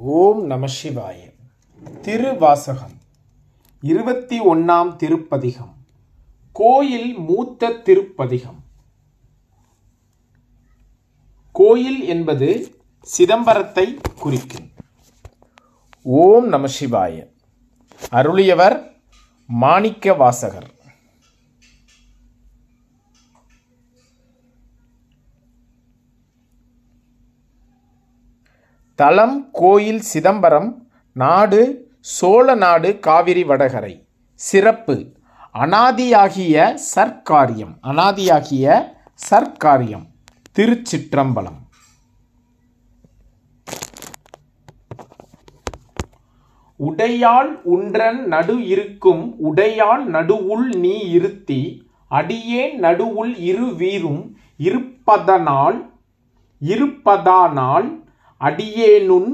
ஓம் நம சிவாய. திருவாசகம். இருபத்தி ஒன்னாம் திருப்பதிகம். கோயில் மூத்த திருப்பதிகம். கோயில் என்பது சிதம்பரத்தை குறிக்கும். ஓம் நம சிவாய. அருளியவர் மாணிக்க வாசகர் தலம் கோயில் சிதம்பரம் நாடு சோழ நாடு காவிரி வடகரை. சிறப்பு. அனாதியாகிய சர்க்காரியம். அனாதியாகிய சர்க்காரியம். திருச்சிற்றம்பலம். உடையாள் உன்றன் நடு இருக்கும் உடையாள் நடுவுள் நீ இருத்தி அடியேன் நடுவுள் இரு வீரும் இருப்பதனால் இருப்பதானால் அடியேனுன்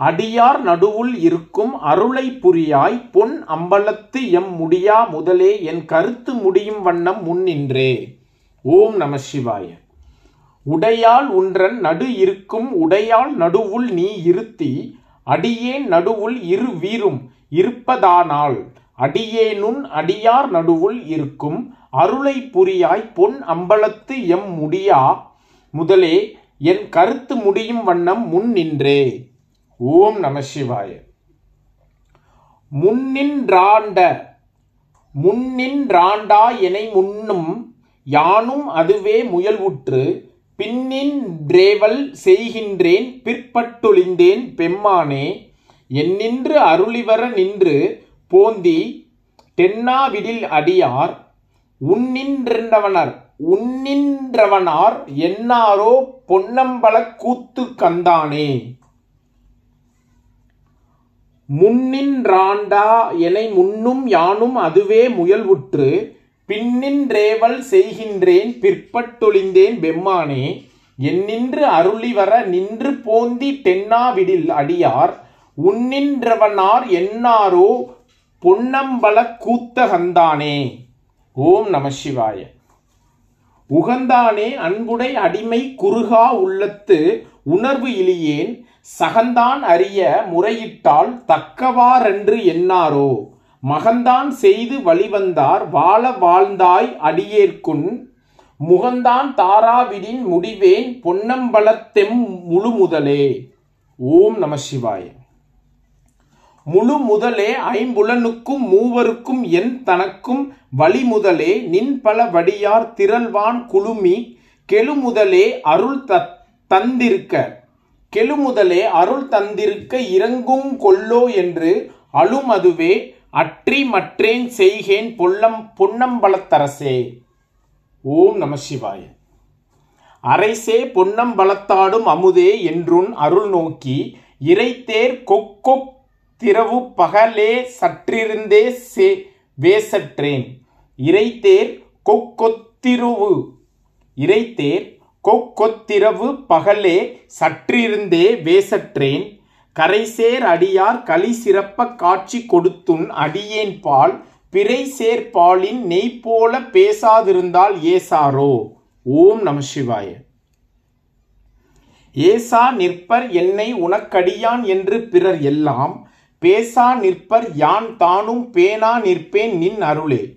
அடியார் நடுவுள் இருக்கும் அருளை புரியாய் பொன் அம்பலத்து எம் முடியா முதலே என் கருத்து முடியும் வண்ணம் முன்னின்றே ஓம் நம சிவாய. உடையால் உன்றன் நடு இருக்கும் உடையால் நடுவுள் நீ இருத்தி அடியேன் நடுவுள் இரு வீரும் இருப்பதானால் அடியேனுன் அடியார் நடுவுள் இருக்கும் அருளை புரியாய் பொன் அம்பலத்து எம் முடியா முதலே என் கருத்து முடியும் வண்ணம் முன் நின்றே. ஓம் நம சிவாய. முன்னின்றாண்ட முன்னின்றாண்டா எனை முன்னும் யானும் அதுவே முயல்வுற்று பின்னின்றேவல் செய்கின்றேன் பிற்பட்டொழிந்தேன் பெம்மானே என்னின்று அருளிவர நின்று போந்தி தென்னாவிடில் அடியார் உன்னின்றவனர் உன்னின்றவனார் என்னாரோ பொன்னம்பல கூத்து கந்தானே முன்னின்றாண்டா எனை முன்னும் யானும் அதுவே முயல்வுற்று பின்னின்றேவல் செய்கின்றேன் பிற்பட்டொழிந்தேன் பெம்மானே என்னின்று அருளி வர நின்று போந்தி தென்னாவிடில் அடியார் உன்னின்றவனார் என்னாரோ பொன்னம்பலக் கூத்தகந்தானே ஓம் நம சிவாய. உகந்தானே அன்புடை அடிமை குறுகா உள்ளத்து உணர்வு இலியேன் சகந்தான் அறிய முறையிட்டால் தக்கவாரென்று எண்ணாரோ மகந்தான் செய்து வழிவந்தார் வாழ வாழ்ந்தாய் அடியேற்குன் முகந்தான் தாராவிடின் முடிவேன் பொன்னம்பலத்தெம் முழு முதலே ஓம் நம சிவாய. முழு முதலே ஐம்புலனுக்கும் மூவருக்கும் என் தனக்கும் வழி முதலே நின் பல வடியார் திரள்வான் குழுமி கெழுமுதலே அருள் தந்திருக்க. கெழுமுதலே அருள் தந்திருக்க இறங்கும் கொல்லோ என்று அழுமதுவே அற்றி மற்றேன் செய்கேன் பொல்லம் பொன்னம்பலத்தரசே. ஓம் நம சிவாய. அரைசே பொன்னம்பலத்தாடும் அமுதே என்றுன் அருள் நோக்கி இறைத்தேர் கொக்கொக் திரவு பகலே சற்றிருந்தே சே வேசற்றேன். இறைத்தேர் கொக்கொத்திருவு இறைத்தேர் கொக்கொத்திரவு பகலே சற்றிருந்தே வேசற்றேன். கரைசேர் அடியார் களி சிறப்ப காட்சி கொடுத்துன் அடியேன் பால் பிறை சேர்பாலின் நெய் போல பேசாதிருந்தால் ஏசாரோ? ஓம் நம சிவாய. ஏசா நிற்பர் என்னை உனக்கடியான் என்று பிறர் எல்லாம் பேசா நிற்பர் யான் தானும் பேனா நிற்பேன் நின் அருளே.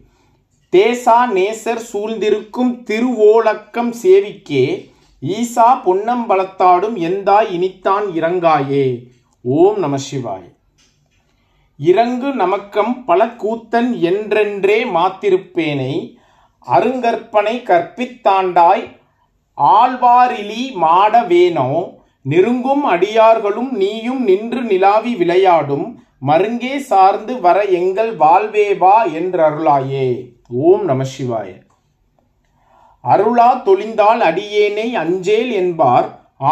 தேசா நேசர் சூழ்ந்திருக்கும் திருவோலக்கம் சேவிக்கே. ஈசா பொன்னம்பலத்தாடும் எந்தாய் இனித்தான் இறங்காயே. ஓம் நம சிவாய். இறங்கு நமக்கம் பல கூத்தன் என்றென்றே மாத்திருப்பேனை. அருங்கற்பனை கற்பித்தாண்டாய். ஆழ்வாரிலி மாடவேனோ நெருங்கும் அடியார்களும் நீயும் நின்று நிலாவி விளையாடும் மருங்கே சார்ந்து வர எங்கள் வாழ்வேவா என்றருளாயே. ஓம் நம சிவாய. அருளா தொழிந்தால் அடியேனை அஞ்சேல் என்பார்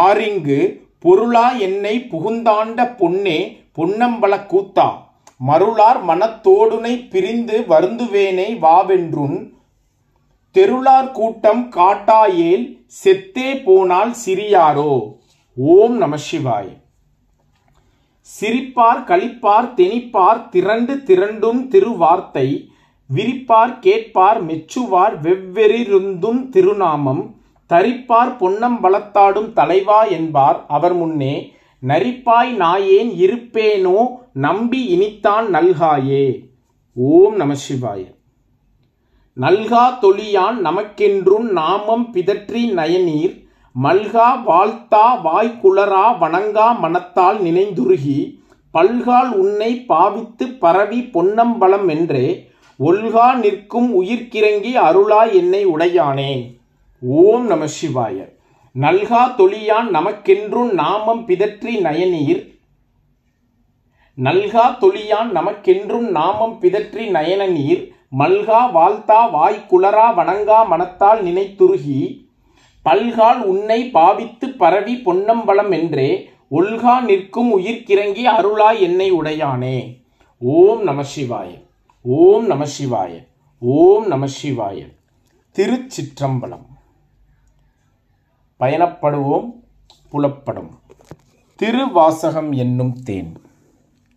ஆரிங்கு பொருளா என்னை புகுந்தாண்ட பொன்னே பொன்னம்பல கூத்தா. மருளார் மனத்தோடுனை பிரிந்து வருந்துவேனை வாவென்றுன் தெருளார் கூட்டம் காட்டாயேல் செத்தே போனால் சிறியாரோ. ஓம் நம சிவாய். சிரிப்பார் கழிப்பார் தெனிப்பார் திரண்டு திரண்டும் திருவார்த்தை விரிப்பார் கேட்பார் மெச்சுவார் வெவ்வெறிருந்தும் திருநாமம் தரிப்பார் பொன்னம்பலத்தாடும் தலைவா என்பார் அவர் முன்னே நரிப்பாய் நாயேன் இருப்பேனோ நம்பி இனித்தான் நல்காயே. ஓம் நம சிவாய. நல்கா தொழியான் நமக்கென்றும் நாமம் பிதற்றி நயனீர் மல்கா வாழ்த்தா வாய்க்குளரா வணங்கா மனத்தால் நினைந்துருகி பல்கால் உன்னை பாவித்து பரவி பொன்னம்பலம் என்றே ஒல்கா நிற்கும் உயிர்க்கிறங்கி அருளா என்னை உடையானே ஓம் நம சிவாய. நல்கா தொழியான் நமக்கென்றும் நாமம் பிதற்றி நயனீர். நல்கா தொழியான் நமக்கென்றும் நாமம் பிதற்றி நயன நீர் மல்கா வாழ்த்தா வாய்க்குளரா வணங்கா மனத்தால் நினைத்துருகி பல்கால் உன்னை பாவித்து பரவி பொன்னம்பலம் என்றே ஒல்கா நிற்கும் உயிர்க்கிறங்கி அருளா என்னை உடையானே. ஓம் நம சிவாய ஓம் நம சிவாய ஓம் நம சிவாய. திருச்சிற்றம்பலம். பயணப்படுவோம் புலப்படும். திருவாசகம் என்னும் தேன்.